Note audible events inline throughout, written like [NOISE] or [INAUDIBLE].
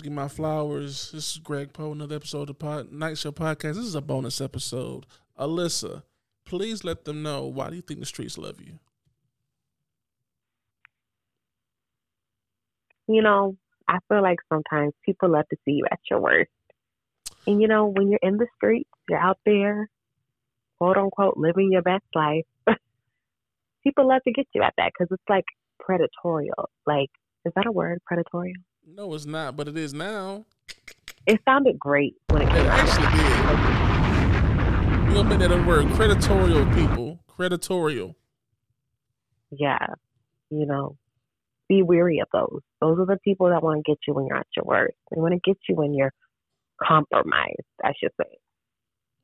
Give my flowers. This is Greg Poe, another episode of Pod, Night Show Podcast. This is a bonus episode. Alyssa, please let them know why do you think the streets love you? You know, I feel like sometimes people love to see you at your worst. And you know, when you're in the streets, you're out there, quote unquote, living your best life. [LAUGHS] people love to get you at that because it's like predatorial. Like, is that a word, predatorial? No, it's not, but it is now. It sounded great when it came It out. actually did. We're gonna make that a word. Creditorial people. Creditorial. Yeah, you know, be weary of those. Those are the people that want to get you when you're at your worst. They want to get you when you're compromised, I should say.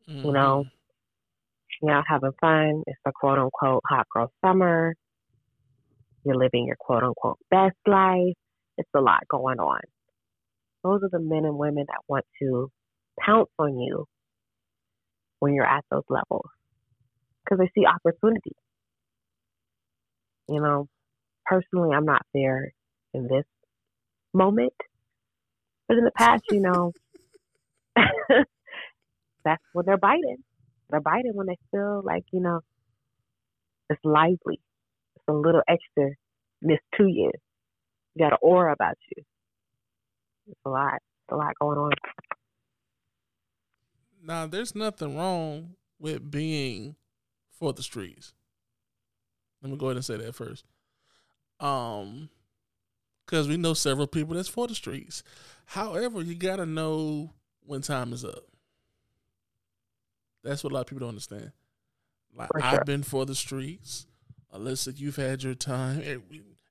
You know, mm-hmm. you're out having fun. It's the quote unquote hot girl summer. You're living your quote unquote best life. It's a lot going on. Those are the men and women that want to pounce on you when you're at those levels because they see opportunity. You know, personally, I'm not there in this moment, but in the past, you know, [LAUGHS] that's when they're biting. They're biting when they feel like, you know, it's lively. It's a little extraness to you. You got an aura about you. It's a lot. It's a lot going on. Now, there's nothing wrong with being for the streets. Let me go ahead and say that first. Um, because we know several people that's for the streets. However, you gotta know when time is up. That's what a lot of people don't understand. Like sure. I've been for the streets. Alyssa, you've had your time.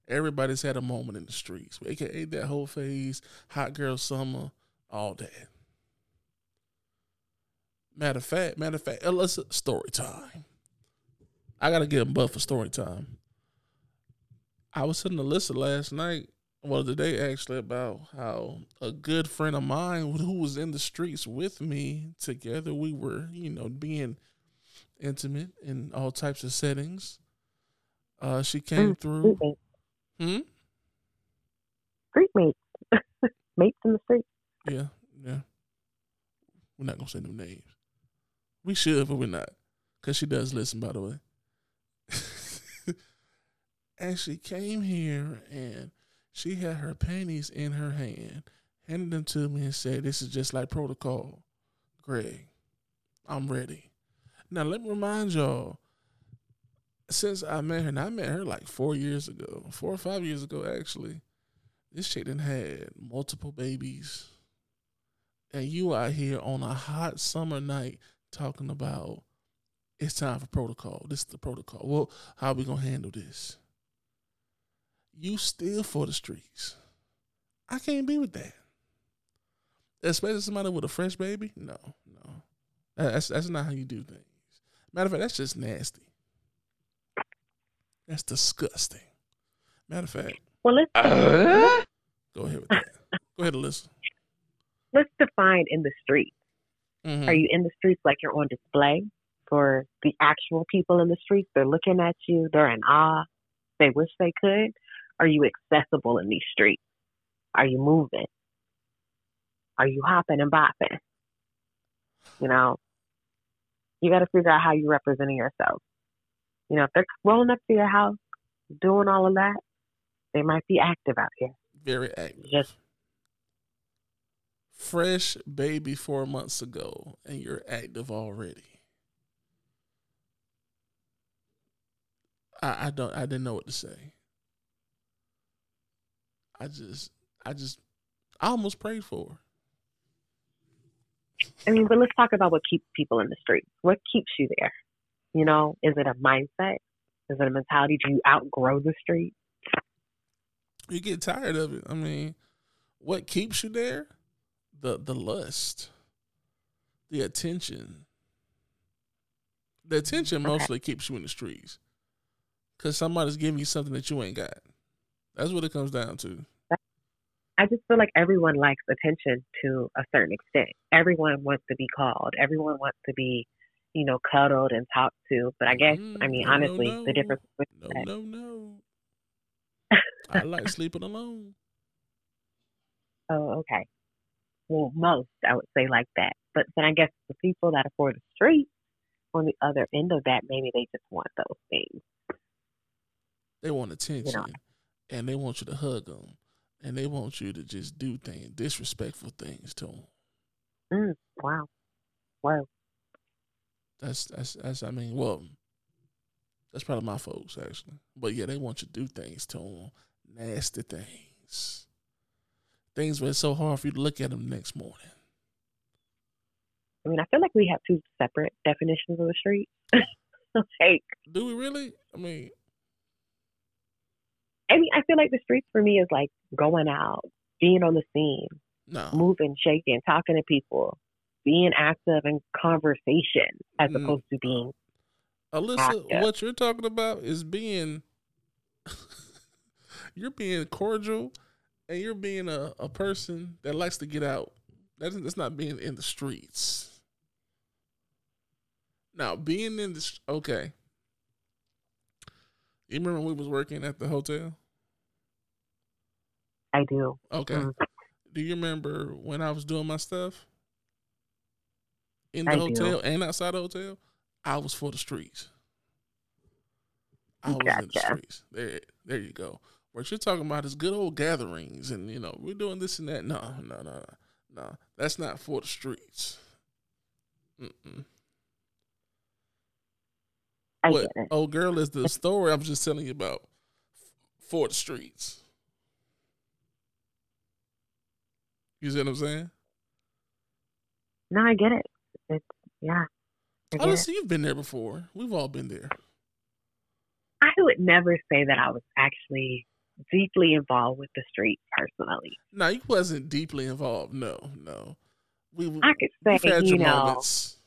Every- Everybody's had a moment in the streets. AKA that whole phase, hot girl summer, all that. Matter of fact, matter of fact, Alyssa, story time. I gotta get a buff for story time. I was telling Alyssa last night, well, today actually, about how a good friend of mine [LAUGHS] who was in the streets with me together, we were, you know, being intimate in all types of settings. Uh, she came Mm, through. Hmm? Street mates. [LAUGHS] mates in the street. Yeah, yeah. We're not gonna say no names. We should, but we're not, cause she does listen. By the way, [LAUGHS] and she came here and she had her panties in her hand, handed them to me, and said, "This is just like protocol." Greg, I'm ready. Now let me remind y'all. Since I met her, and I met her like four years ago, four or five years ago, actually. This chick done had multiple babies. And you out here on a hot summer night talking about it's time for protocol. This is the protocol. Well, how we gonna handle this? You still for the streets. I can't be with that. Especially somebody with a fresh baby. No, no. That's that's not how you do things. Matter of fact, that's just nasty. That's disgusting. Matter of fact, Well, let's go ahead with that. Go ahead, Alyssa. [LAUGHS] let's define in the streets. Mhm. Are you in the streets like you're on display for the actual people in the streets? They're looking at you. They're in awe. They wish they could. Are you accessible in these streets? Are you moving? Are you hopping and bopping? You know, you got to figure out how you're representing yourself. You know, if they're rolling up to your house, doing all of that, they might be active out here. Very active. Just- fresh baby four months ago, and you're active already. I, I don't. I didn't know what to say. I just. I just. I almost prayed for her. I mean, but let's talk about what keeps people in the streets. What keeps you there? You know, is it a mindset? Is it a mentality? Do you outgrow the street? You get tired of it. I mean, what keeps you there? The the lust, the attention. The attention Okay. mostly keeps you in the streets, cause somebody's giving you something that you ain't got. That's what it comes down to. I just feel like everyone likes attention to a certain extent. Everyone wants to be called. Everyone wants to be, you know, cuddled and talked to. But I guess, Mm, I mean, no, no, honestly, no. the difference No, that. no, no. [LAUGHS] I like sleeping alone. oh, okay. Well, most I would say like that. But then I guess the people that are for the streets on the other end of that, maybe they just want those things. They want attention, and they want you to hug them, and they want you to just do things, disrespectful things to them. Mm, wow, wow. That's that's that's. I mean, well, that's probably my folks actually, but yeah, they want you to do things to them, nasty things, things where it's so hard for you to look at them the next morning. I mean, I feel like we have two separate definitions of the street. [LAUGHS] like, do we really? I mean, I mean, I feel like the streets for me is like going out, being on the scene, no, moving, shaking, talking to people, being active in conversation as mm. opposed to being. Alyssa, active. what you're talking about is being. [LAUGHS] you're being cordial, and you're being a, a person that likes to get out. That's, that's not being in the streets. Now, being in this, okay. You remember when we was working at the hotel? I do. Okay. Mm. Do you remember when I was doing my stuff in the I hotel do. and outside the hotel? I was for the streets. I was gotcha. in the streets. There, there you go. What you're talking about is good old gatherings, and you know we're doing this and that. No, no, no, no. That's not for the streets. Mm-mm. I what, get it. Oh, girl, is the story I'm just telling you about for the streets. You see what I'm saying? No, I get it. Yeah. Honestly, you've been there before. We've all been there. I would never say that I was actually deeply involved with the streets personally. No, you wasn't deeply involved. No, no. We, I could say, you know, moments.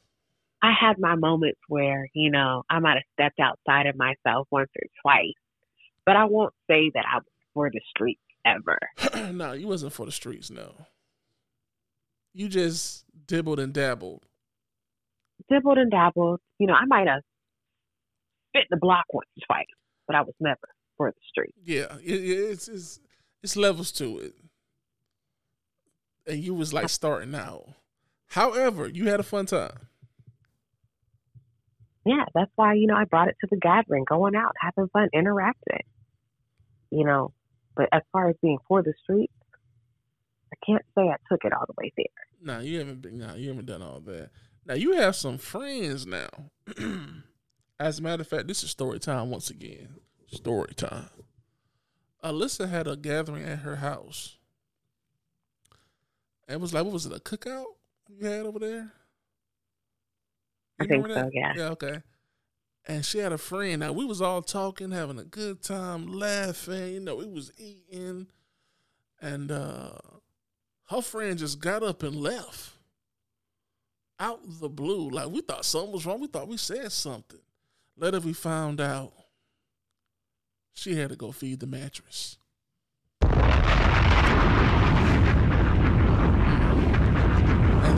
I had my moments where, you know, I might have stepped outside of myself once or twice, but I won't say that I was for the streets ever. [CLEARS THROAT] no, you wasn't for the streets, no. You just dibbled and dabbled. Dibbled and dabbled. You know, I might have fit the block once or twice, but I was never for the street. Yeah, it, it's, it's it's levels to it, and you was like starting out. However, you had a fun time yeah, that's why, you know, I brought it to the gathering, going out, having fun, interacting. You know, but as far as being for the street, I can't say I took it all the way there. No, you haven't been. No, you haven't done all that. Now you have some friends now. [CLEARS THROAT] as a matter of fact, this is story time once again. Story time. Alyssa had a gathering at her house. It was like, what was it, a cookout you had over there? I think so. Yeah. Yeah. Okay. And she had a friend. Now we was all talking, having a good time, laughing. You know, we was eating, and uh her friend just got up and left out of the blue. Like we thought something was wrong. We thought we said something. Later we found out she had to go feed the mattress.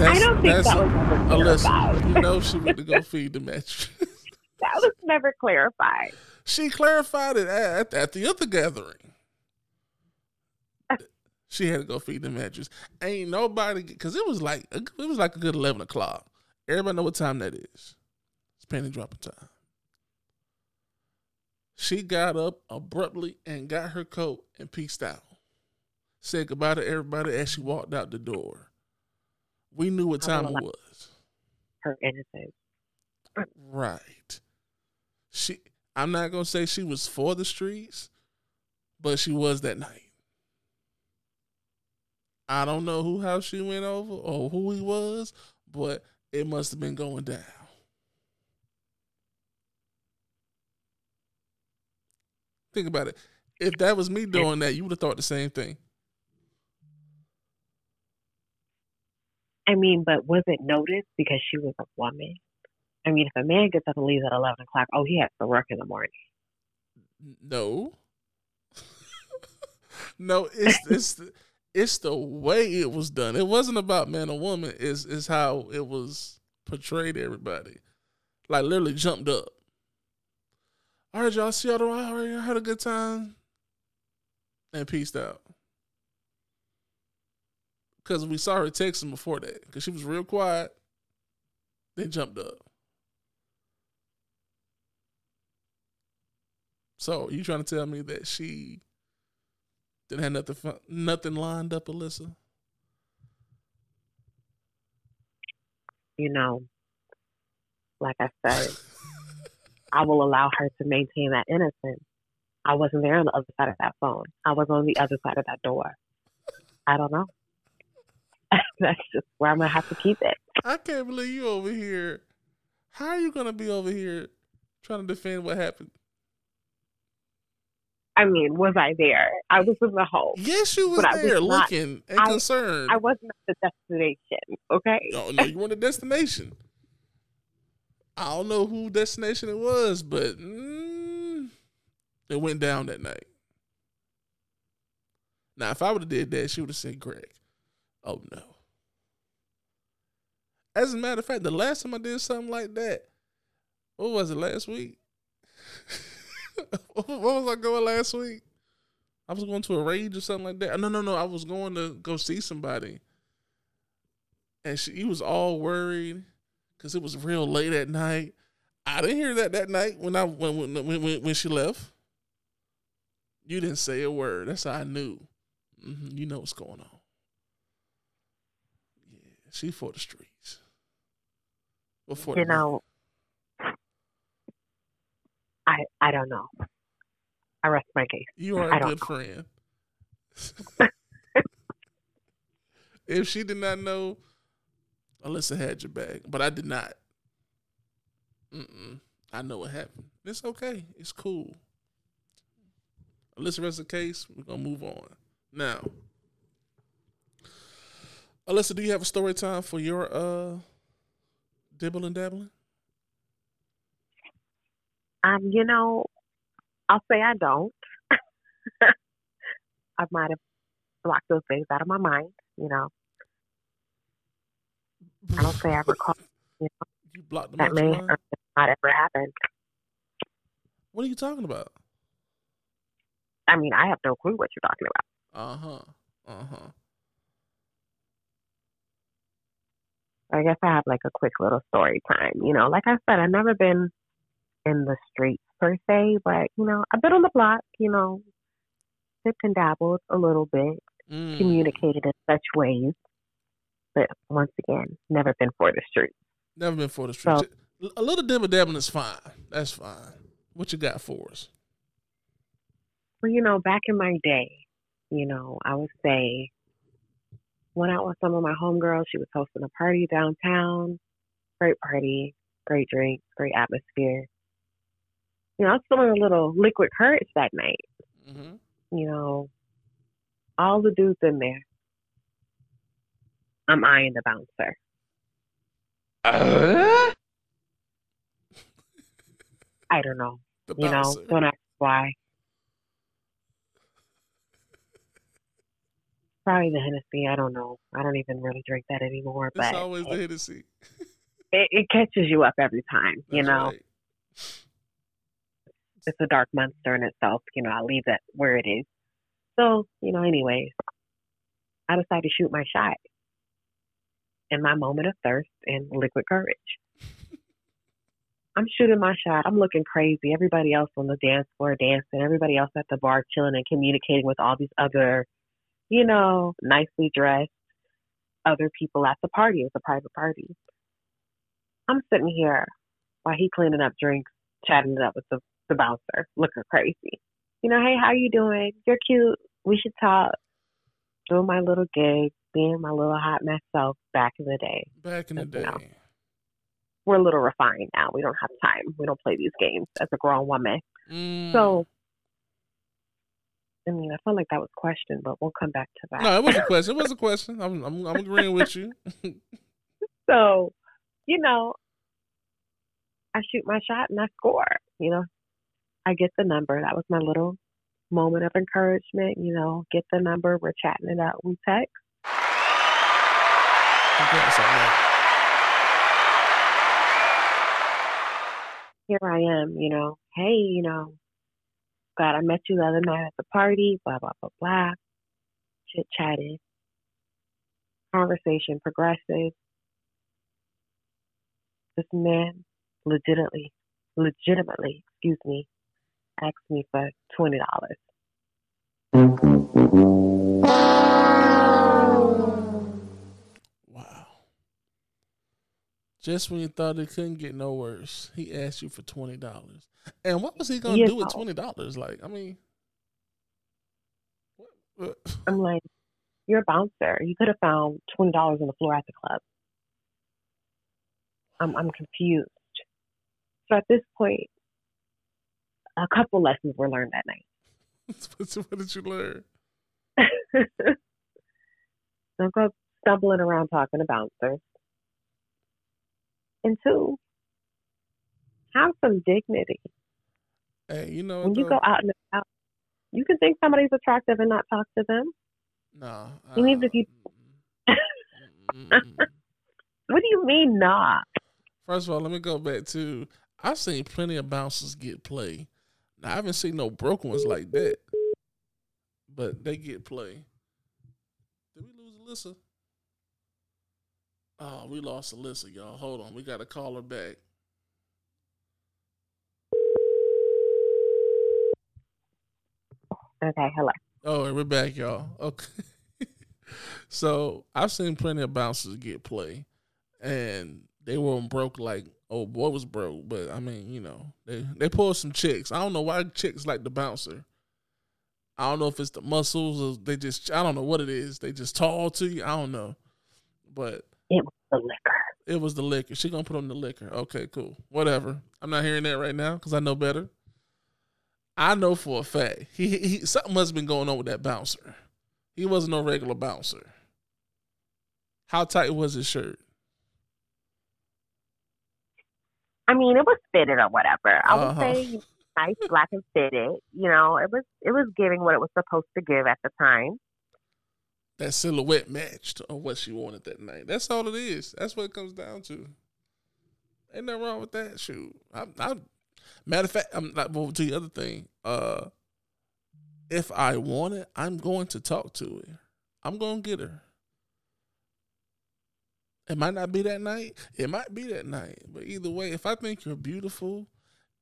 Mm. I don't think that was ever clarified. You know she went to go feed the mattress. [LAUGHS] that was never clarified. She clarified it at, at the other gathering. She had to go feed the mattress. Ain't nobody because it was like it was like a good eleven o'clock. Everybody know what time that is. It's penny dropping time. She got up abruptly and got her coat and peaced out. Said goodbye to everybody as she walked out the door. We knew what time it was. Her innocence. Right. She I'm not gonna say she was for the streets, but she was that night. I don't know who how she went over or who he was, but it must have been going down. Think about it. If that was me doing that, you would have thought the same thing. I mean, but was it noticed because she was a woman? I mean, if a man gets up and leaves at 11 o'clock, oh, he has to work in the morning. No. [LAUGHS] no, it's, it's, [LAUGHS] it's the way it was done. It wasn't about man or woman. It's, it's how it was portrayed everybody. Like, literally jumped up. All right, y'all, see y'all tomorrow. All right, I had a good time. And peaced out. because we saw her texting before that because she was real quiet, then jumped up. So you trying to tell me that she didn't have nothing fun, nothing lined up, Alyssa? You know, like I said, [LAUGHS] I will allow her to maintain that innocence. I wasn't there on the other side of that phone. I was on the other side of that door. I don't know. [LAUGHS] That's just where I'm gonna have to keep it. I can't believe you over here. How are you gonna be over here trying to defend what happened? I mean, was I there? I was in the home. Yes, you was there was not- looking and I- concerned. I wasn't at the destination. Okay. no, no, you weren't a destination. I don't know who destination it was, but mm, it went down that night. Now, if I would have did that, she would have said, "Greg, oh no." As a matter of fact, the last time I did something like that, what was it last week? [LAUGHS] [LAUGHS] what was I going last week? I was going to a rage or something like that. No, no, no. I was going to go see somebody, and she he was all worried because it was real late at night. I didn't hear that that night when I when when when, when, she left. You didn't say a word. That's how I knew. hmm You know what's going on. Yeah, she for the streets. Before You know, I I don't know. I rest my case. You are I a good friend. [LAUGHS] if she did not know, Alyssa had your back, but I did not. Mm-mm. I know what happened. It's okay. It's cool. Alyssa rests the case. We're gonna move on now. Alyssa, do you have a story time for your uh dibble and dabbling? Um, you know, I'll say I don't. [LAUGHS] I might have blocked those things out of my mind. You know, I don't say I [LAUGHS] recall You know, you blocked them that out may or not ever happened. What are you talking about? I mean, I have no clue what you're talking about. Uh huh. Uh huh. I guess I have like a quick little story time. You know, like I said, I've never been in the streets per se, but you know, I've been on the block. You know, dipped and dabbled a little bit, Mm. communicated in such ways, but once again, never been for the streets. Never been for the streets. So- a little dibble dabbling is fine. That's fine. What you got for us? Well, you know, back in my day, you know, I would say went out with some of my homegirls. She was hosting a party downtown. Great party, great drinks, great atmosphere. You know, I was feeling a little liquid courage that night. Mm-hmm. You know, all the dudes in there. I'm eyeing the bouncer. I don't know. The You know, don't ask why. Probably the Hennessy. I don't know. I don't even really drink that anymore. it's But always the it, Hennessy. it, it catches you up every time. You That's know, right. It's a dark monster in itself. You know, I'll leave that where it is. So, you know, anyways, I decided to shoot my shot in my moment of thirst and liquid courage. [LAUGHS] I'm shooting my shot. I'm looking crazy. Everybody else on the dance floor dancing. Everybody else at the bar chilling and communicating with all these other, you know, nicely dressed other people at the party. It's a private party. I'm sitting here while he cleaning up drinks, chatting it up with the, the bouncer, looking crazy. You know, hey, how you doing? You're cute. We should talk. Doing my little gig, being my little hot mess self back in the day. Back in the day. No. We're a little refined now. We don't have time. We don't play these games as a grown woman. Mm. So, I mean, I felt like that was a question, but we'll come back to that. no, it was a [LAUGHS] question. It was a question. I'm I'm, I'm agreeing with you. [LAUGHS] So, you know, I shoot my shot and I score. You know, I get the number. That was my little moment of encouragement. You know, get the number. We're chatting it out. We text. Here I am. You know, hey, you know, God, I met you the other night at the party. Blah blah blah blah. Chit chatted. conversation progresses, this man legitimately, legitimately, excuse me, asked me for twenty dollars. Wow. Just when you thought it couldn't get no worse, he asked you for twenty dollars. And what was he gonna You do with twenty dollars? Like, I mean, what, what? [LAUGHS] I'm like, you're a bouncer. You could have found twenty dollars on the floor at the club. I'm I'm confused. So at this point, a couple lessons were learned that night. [LAUGHS] what did you learn? [LAUGHS] Don't go stumbling around talking to bouncers. And two, have some dignity. Hey, you know When you go out and about, you can think somebody's attractive and not talk to them. Nah. You need to keep- uh, mm. What do you mean, nah? First of all, let me go back to I've seen plenty of bouncers get play. Now I haven't seen no broken ones like that. But they get play. Did we lose Alyssa? Oh, we lost Alyssa, y'all. Hold on. We gotta call her back. Okay, hello. Oh, we're back, y'all. Okay. [LAUGHS] so I've seen plenty of bouncers get play, and they weren't broke like oh boy was broke, but I mean you know they they pulled some chicks. I don't know why chicks like the bouncer. I don't know if it's the muscles or they just I don't know what it is. They just tall to you. I don't know, but It was the liquor. it was the liquor. She gonna put on the liquor. Okay, cool. Whatever. I'm not hearing that right now because I know better. I know for a fact he, he something must have been going on with that bouncer. He wasn't no regular bouncer. How tight was his shirt? I mean, it was fitted or whatever. I would Uh-huh. say nice, black and fitted. You know, it was it was giving what it was supposed to give at the time. That silhouette matched or what she wanted that night. That's all it is. That's what it comes down to. Ain't nothing wrong with that. Shoot, I'm, I'm matter of fact, I'm not moving to the other thing. Uh, if I want it, I'm going to talk to her. I'm going to get her. It might not be that night. It might be that night. But either way, if I think you're beautiful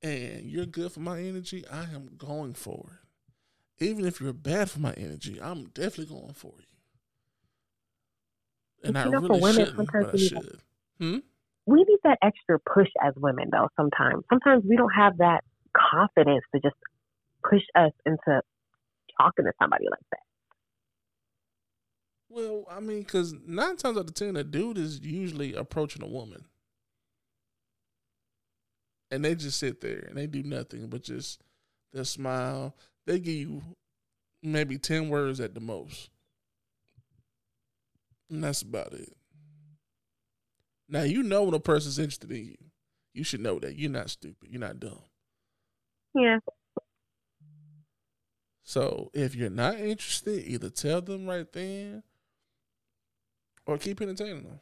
and you're good for my energy, I am going for it. Even if you're bad for my energy, I'm definitely going for you. And I you know, really women, shouldn't, but I should. Hmm? We need that extra push as women, though. Sometimes, sometimes we don't have that confidence to just push us into talking to somebody like that. Well, I mean, because nine times out of ten, a dude is usually approaching a woman, and they just sit there and they do nothing but just they smile. They give you maybe ten words at the most, and that's about it. Now you know when a person's interested in you. You should know that you're not stupid. You're not dumb. Yeah, So if you're not interested, either tell them right then or keep entertaining them.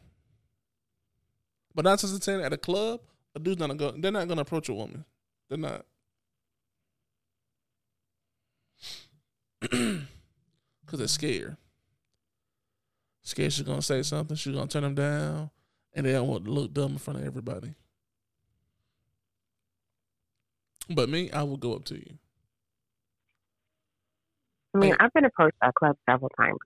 But not just entertaining at a club, a dude's not gonna go they're not gonna approach a woman. They're not. [CLEARS THROAT] Cause they're scared. Scared she's gonna say something, she's gonna turn them down, and they don't want to look dumb in front of everybody. But me, I will go up to you. I mean, I've been approached at clubs several times.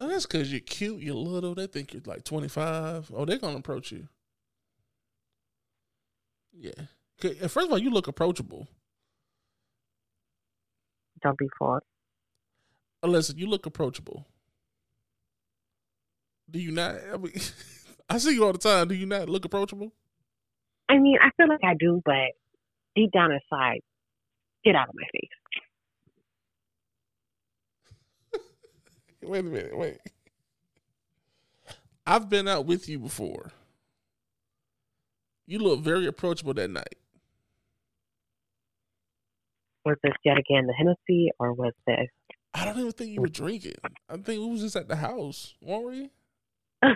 Oh, that's because you're cute, you're little. They think you're like 25. Oh, they're going to approach you. Yeah. First of all, you look approachable. Don't be fooled. Unless uh, you look approachable. Do you not? I, mean, [LAUGHS] I see you all the time. Do you not look approachable? I mean, I feel like I do, but deep down inside, get out of my face. Wait a minute. Wait. I've been out with you before. You look very approachable that night. Was this yet again the Hennessy, or was this? I don't even think you were drinking. I think we was just at the house, weren't we? [LAUGHS]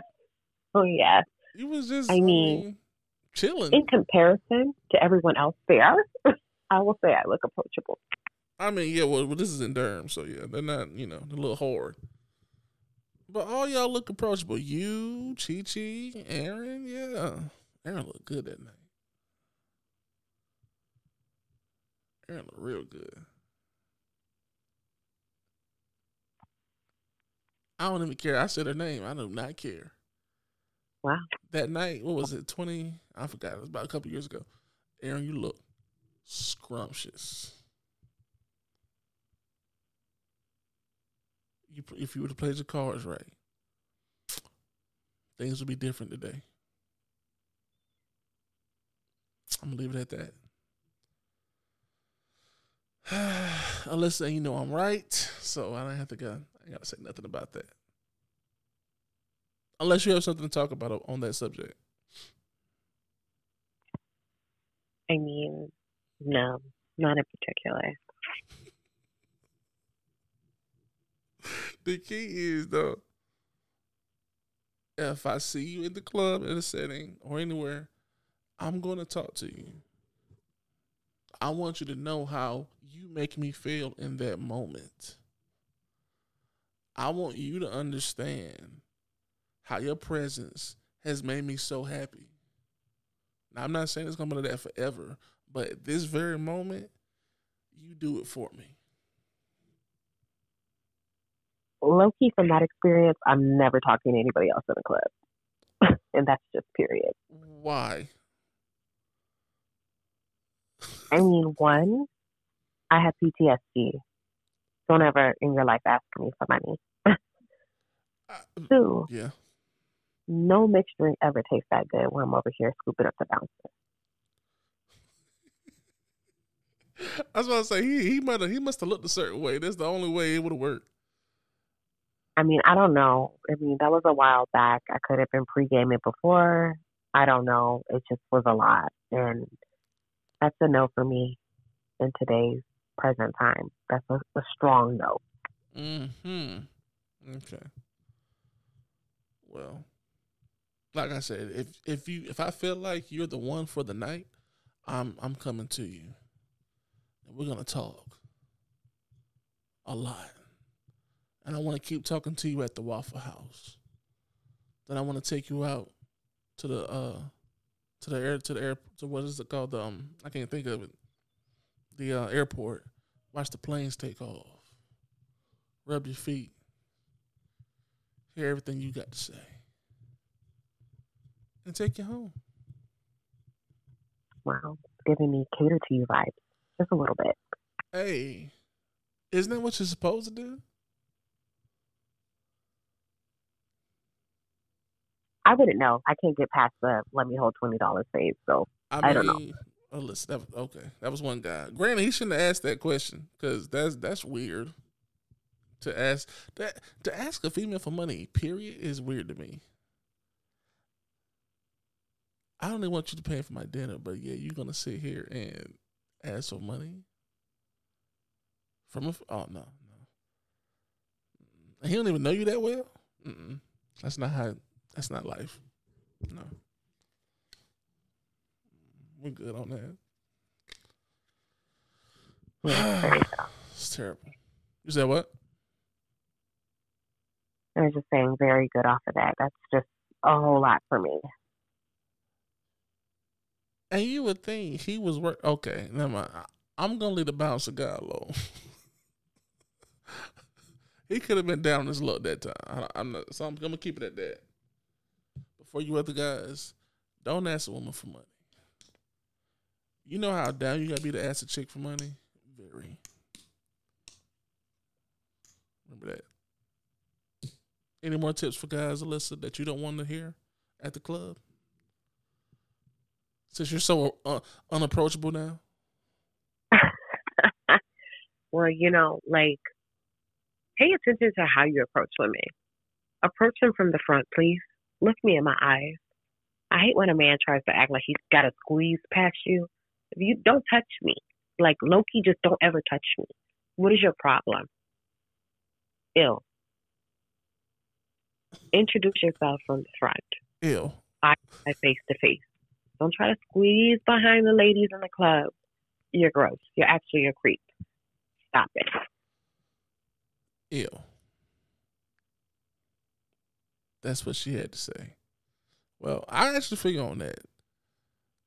Oh yeah. You was just, I mean, mean, chilling. In comparison to everyone else there, [LAUGHS] I will say I look approachable. I mean, yeah, well, well, this is in Durham, so yeah, they're not, you know, they're a little hard. But all y'all look approachable. You, Chi Chi, Aaron, yeah. Aaron looked good that night. Aaron looked real good. I don't even care. I said her name. I do not care. Wow. That night, what was it? Twenty? I forgot. It was about a couple years ago. Aaron, you look scrumptious. You, if you would have played your cards right, things would be different today. I'm gonna leave it at that. [SIGHS] Unless you know I'm right, so I don't have to go. I gotta say nothing about that. Unless you have something to talk about on that subject. I mean, no, not in particular. The key is though, if I see you in the club in a setting or anywhere, I'm gonna talk to you. I want you to know how you make me feel in that moment. I want you to understand how your presence has made me so happy. Now, I'm not saying it's gonna be like that forever, but at this very moment, you do it for me. Low key, from that experience, I'm never talking to anybody else in the club, [LAUGHS] and that's just period. Why? I mean, one, I have PTSD. Don't ever in your life ask me for money. Uh, [LAUGHS] Two, yeah. no mixed drink ever tastes that good when I'm over here scooping up the bouncer. [LAUGHS] I was about to say he he might have he must have looked a certain way. That's the only way it would have worked. I mean, I don't know. I mean, that was a while back. I could have been pre gaming before. I don't know. It just was a lot. And that's a no for me in today's present time. That's a, a strong no. Hmm. Okay. Well, like I said, if if you if I feel like you're the one for the night, I'm I'm coming to you, and we're gonna talk a lot, and I want to keep talking to you at the Waffle House. Then I want to take you out to the uh to the air to the air to what is it called? The, um, I can't think of it. The uh, airport. Watch the planes take off. Rub your feet. Hear everything you got to say. And take you home. Wow. It's giving me cater to you vibes. Just a little bit. Hey, isn't that what you're supposed to do? I wouldn't know. I can't get past the let me hold twenty dollars phase. So I, mean, I don't know. Oh, listen, that okay, that was one guy. Granted, he shouldn't have asked that question because that's that's weird. To ask that to ask a female for money, period, is weird to me. I don't even want you to pay for my dinner, but yeah, you're gonna sit here and ask for money from a Oh no, no. He don't even know you that well. Mm-mm. That's not how. That's not life. No. We're good on that. there. [SIGHS] It's terrible. You said what? I was just saying very good off of that. That's just a whole lot for me. And you would think he was work. Okay, never mind. I'm gonna leave the bouncer guy alone. [LAUGHS] he could have been down his luck that time. I, I'm not, so I'm gonna keep it at that. Before you other guys, don't ask a woman for money. You know how down you gotta be to ask a chick for money. Very. Remember that. Any more tips for guys, Alyssa, that you don't want to hear at the club? Since you're so uh, unapproachable now. [LAUGHS] well, you know, like pay attention to how you approach women. Approach them from the front, please. Look me in my eyes. I hate when a man tries to act like he's got to squeeze past you. If you don't touch me, like low key, just don't ever touch me. What is your problem? Ill. Introduce yourself from the front, Ew. I face to face. Don't try to squeeze behind the ladies in the club. You're gross. You're actually a creep. Stop it. Ew. That's what she had to say. Well, I actually figure on that.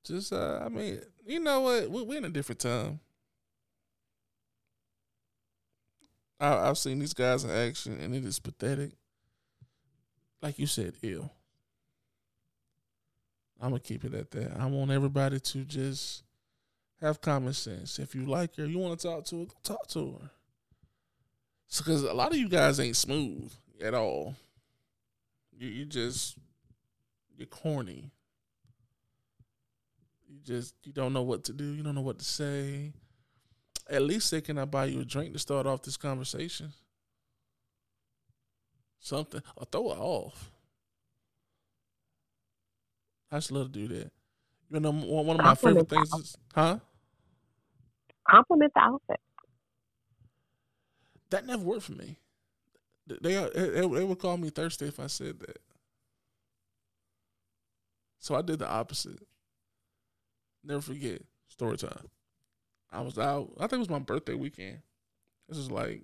Just, uh, I mean, you know what? We're in a different time. I, I've seen these guys in action, and it is pathetic. Like you said, ill. I'm gonna keep it at that. I want everybody to just have common sense. If you like her, you want to talk to her, go talk to her. Because a lot of you guys ain't smooth at all. You, you just you're corny. You just you don't know what to do. You don't know what to say. At least say, "Can I buy you a drink to start off this conversation?" Something or throw it off. I just love to do that. You know, one of my favorite things is, huh? Compliment the outfit. That never worked for me. They, they they would call me thirsty if I said that. So I did the opposite. Never forget story time. I was out. I think it was my birthday weekend. This is like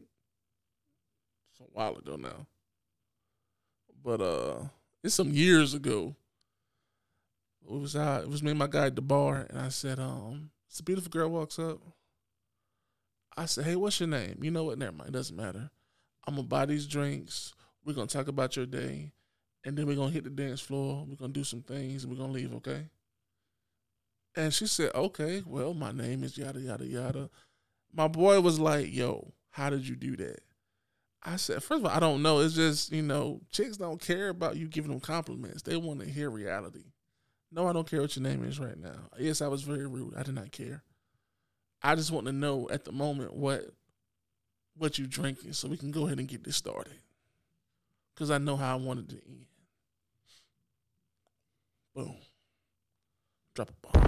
a while ago now. But uh it's some years ago. It was out. It was me and my guy at the bar, and I said, um, it's a beautiful girl walks up. I said, hey, what's your name? You know what? Never mind. It doesn't matter. I'm gonna buy these drinks. We're gonna talk about your day, and then we're gonna hit the dance floor. We're gonna do some things, and we're gonna leave. Okay? And she said, okay. Well, my name is yada yada yada. My boy was like, yo, how did you do that? I said, first of all, I don't know. It's just you know, chicks don't care about you giving them compliments. They want to hear reality. No, I don't care what your name is right now. Yes, I was very rude. I did not care. I just want to know at the moment what what you drinking so we can go ahead and get this started. Cause I know how I wanted to end. Boom. Drop a bomb.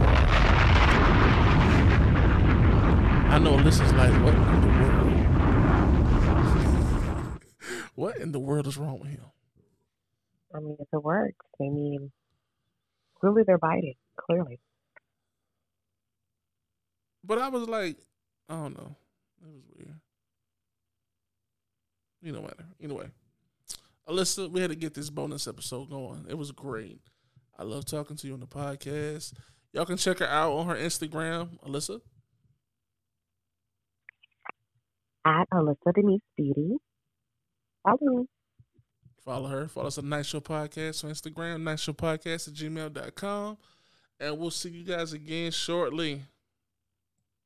I know Alyssa's like, what in the world? [LAUGHS] what in the world is wrong with him? I mean, if it works, I mean, clearly they're biting. Clearly. But I was like, I don't know. It was weird. You know matter. Anyway, Alyssa, we had to get this bonus episode going. It was great. I love talking to you on the podcast. Y'all can check her out on her Instagram, Alyssa. At Alyssa Denise Beauty. Follow Follow her. Follow us on Night Show Podcast on Instagram, Night Show Podcast at gmail.com. And we'll see you guys again shortly.